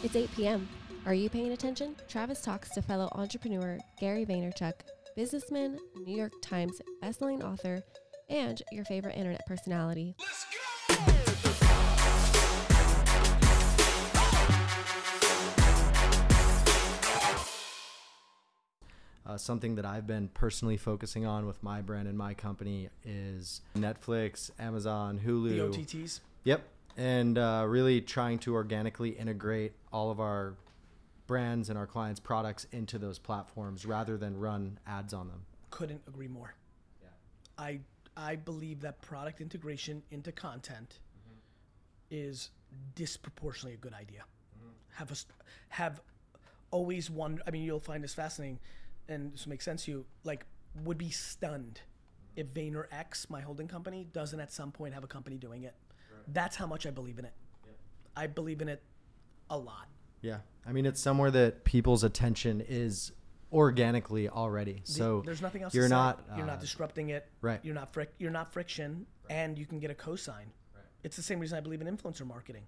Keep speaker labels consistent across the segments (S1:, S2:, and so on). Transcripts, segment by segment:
S1: It's 8 p.m. Are you paying attention? Travis talks to fellow entrepreneur Gary Vaynerchuk, businessman, New York Times bestselling author, and your favorite internet personality.
S2: Uh, something that I've been personally focusing on with my brand and my company is Netflix, Amazon, Hulu.
S3: The OTTs.
S2: Yep. And uh, really trying to organically integrate all of our brands and our clients' products into those platforms rather than run ads on them.
S3: Couldn't agree more.
S2: Yeah.
S3: I I believe that product integration into content is disproportionately a good idea. Have us have always one. I mean, you'll find this fascinating, and this will make sense to you. Like, would be stunned if VaynerX, my holding company, doesn't at some point have a company doing it. That's how much I believe in it. I believe in it a lot.
S2: Yeah. I mean, it's somewhere that people's attention is organically already. So
S3: there's nothing else.
S2: you're
S3: to say.
S2: not,
S3: You're not
S2: uh,
S3: disrupting it.
S2: right.
S3: You're not fric- You're not friction, and you can get a cosign. It's the same reason I believe in influencer marketing.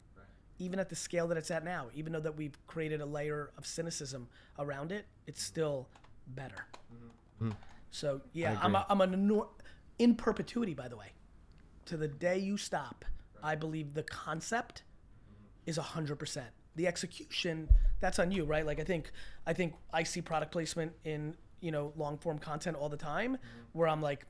S3: Even at the scale that it's at now, even though that we've created a layer of cynicism around it, it's still better. Mm. So yeah, I'm a, I'm an in perpetuity. By the way, to the day you stop, I believe the concept is hundred percent. The execution, that's on you, right? Like I think, I think I see product placement in you know long form content all the time, mm-hmm. where I'm like,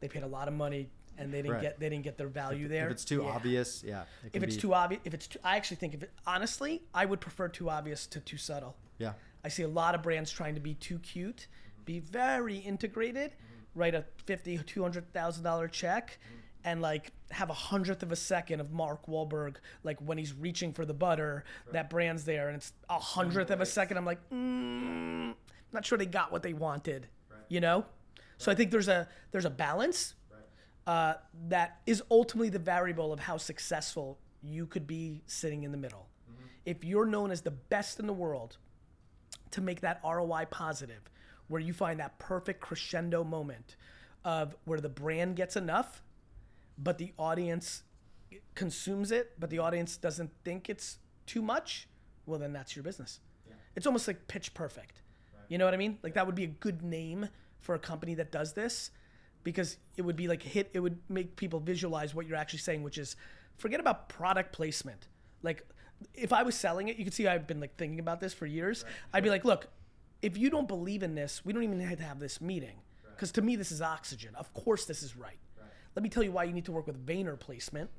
S3: they paid a lot of money and they didn't
S2: Right.
S3: get they didn't get their value there.
S2: if it's too
S3: Yeah.
S2: obvious, yeah. it
S3: if it's
S2: be-
S3: too obvious, if it's too, I actually think if it honestly, I would prefer too obvious to too subtle.
S2: Yeah.
S3: I see a lot of brands trying to be too cute, mm-hmm. be very integrated, mm-hmm. write a fifty, two hundred thousand dollar check, and like have a hundredth of a second of Mark Wahlberg, like when he's reaching for the butter, that brand's there, and it's a hundredth of a second. I'm like, mm, not sure they got what they wanted, you know. So I think there's a there's a balance uh, that is ultimately the variable of how successful you could be sitting in the middle. If you're known as the best in the world, to make that ROI positive, where you find that perfect crescendo moment of where the brand gets enough, but the audience consumes it, but the audience doesn't think it's too much, well, then that's your business. It's almost like pitch perfect. You know what I mean? Like that would be a good name for a company that does this because it would be like hit, it would make people visualize what you're actually saying, which is forget about product placement. Like if I was selling it, you can see I've been like thinking about this for years. I'd be like, look, if you don't believe in this, we don't even have to have this meeting. Because to me, this is oxygen. Of course, this is right. Let me tell you why you need to work with Vayner placement.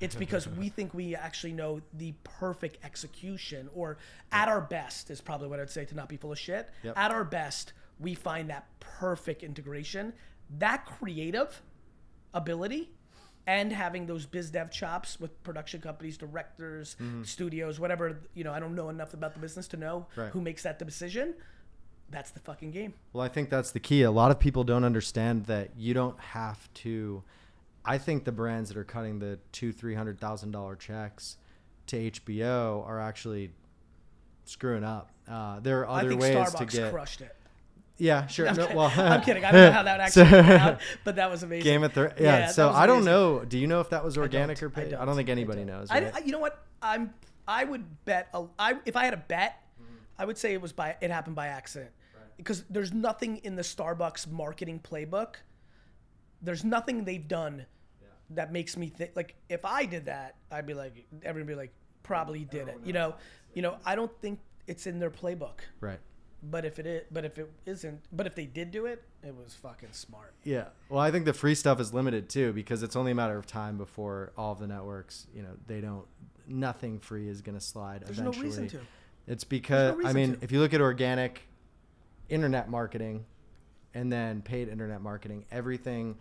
S3: It's because we think we actually know the perfect execution, or at our best, is probably what I'd say to not be full of shit.
S2: Yep.
S3: At our best, we find that perfect integration, that creative ability, and having those biz dev chops with production companies, directors, mm-hmm. studios, whatever. You know, I don't know enough about the business to know
S2: Right.
S3: who makes that decision. That's the fucking game.
S2: Well, I think that's the key. A lot of people don't understand that you don't have to. I think the brands that are cutting the two, three hundred thousand dollar checks to HBO are actually screwing up. Uh, there are
S3: I
S2: other
S3: think
S2: ways
S3: Starbucks
S2: to get.
S3: crushed it.
S2: Yeah, sure.
S3: I'm,
S2: No, well,
S3: I'm kidding. I don't know how that actually came out, but that was amazing.
S2: Game of Thrones. Yeah.
S3: that
S2: so I don't know. Do you know if that was organic or paid? I
S3: don't.
S2: don't, think
S3: I
S2: anybody
S3: don't.
S2: knows.
S3: I,
S2: right?
S3: I- you know what? I'm. I would bet. A, I if I had a bet. I would say it was by it happened by accident, because there's nothing in the Starbucks marketing playbook. There's nothing they've done that makes me think like if I did that, I'd be like everyone would be like probably did it. You know, you know. I don't think it's in their playbook.
S2: right.
S3: But if it is, but if it isn't, but if they did do it, it was fucking smart.
S2: Yeah. Well, I think the free stuff is limited too because it's only a matter of time before all of the networks, you know, they don't. Nothing free is going to slide.
S3: There's no
S2: eventually.
S3: reason to.
S2: It's because I mean,
S3: to.
S2: if you look at organic internet marketing and then paid internet marketing, everything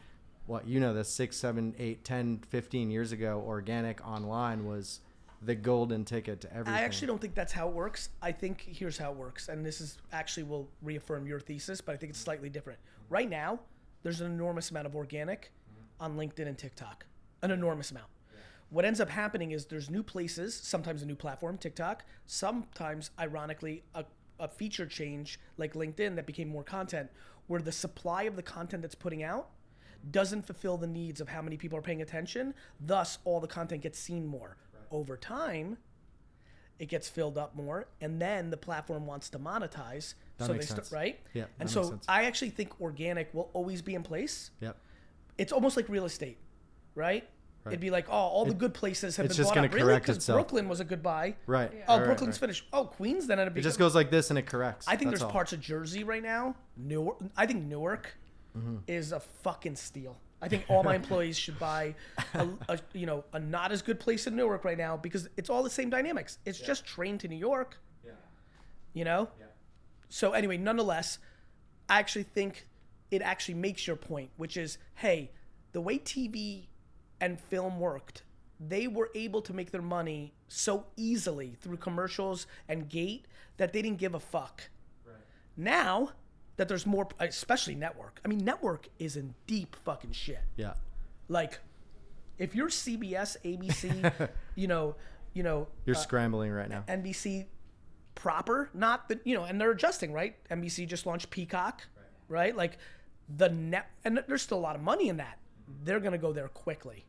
S2: what you know, the six, seven, eight, 10, 15 years ago, organic online was the golden ticket to everything.
S3: I actually don't think that's how it works. I think here's how it works, and this is actually will reaffirm your thesis, but I think it's slightly different. Right now, there's an enormous amount of organic on LinkedIn and TikTok, an enormous amount. What ends up happening is there's new places, sometimes a new platform, TikTok, sometimes, ironically, a, a feature change like LinkedIn that became more content, where the supply of the content that's putting out doesn't fulfill the needs of how many people are paying attention. Thus, all the content gets seen more. Over time, it gets filled up more, and then the platform wants to monetize.
S2: That
S3: so
S2: makes
S3: they
S2: sense.
S3: start right.
S2: Yeah,
S3: and so
S2: sense.
S3: I actually think organic will always be in place.
S2: Yep.
S3: It's almost like real estate, right?
S2: Right.
S3: It'd be like, oh, all the good places have
S2: it's
S3: been
S2: just
S3: bought
S2: gonna
S3: out. Really? Because. Brooklyn was a good buy.
S2: Right.
S3: Oh,
S2: right, right,
S3: Brooklyn's
S2: right.
S3: finished. Oh, Queens then ended up
S2: It just
S3: becoming-
S2: goes like this and it corrects.
S3: I think
S2: That's
S3: there's
S2: all.
S3: parts of Jersey right now. Newark. I think Newark
S2: Mm-hmm.
S3: is a fucking steal. I think all my employees should buy a, a you know a not as good place in Newark right now because it's all the same dynamics. It's just train to New York.
S2: Yeah.
S3: You know.
S2: Yeah.
S3: So anyway, nonetheless, I actually think it actually makes your point, which is, hey, the way TV and film worked, they were able to make their money so easily through commercials and gate that they didn't give a fuck.
S2: Right.
S3: Now that there's more, especially network. I mean, network is in deep fucking shit.
S2: Yeah.
S3: Like, if you're CBS, ABC, you know, you know,
S2: You're uh, scrambling right now.
S3: NBC proper, not the you know, and they're adjusting, right? NBC just launched Peacock, right? Like the net, and there's still a lot of money in that. They're gonna go there quickly.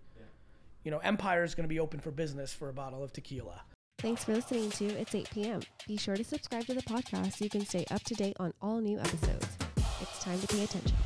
S3: You know, Empire is gonna be open for business for a bottle of tequila.
S1: Thanks for listening to It's 8 p.m. Be sure to subscribe to the podcast so you can stay up to date on all new episodes. It's time to pay attention.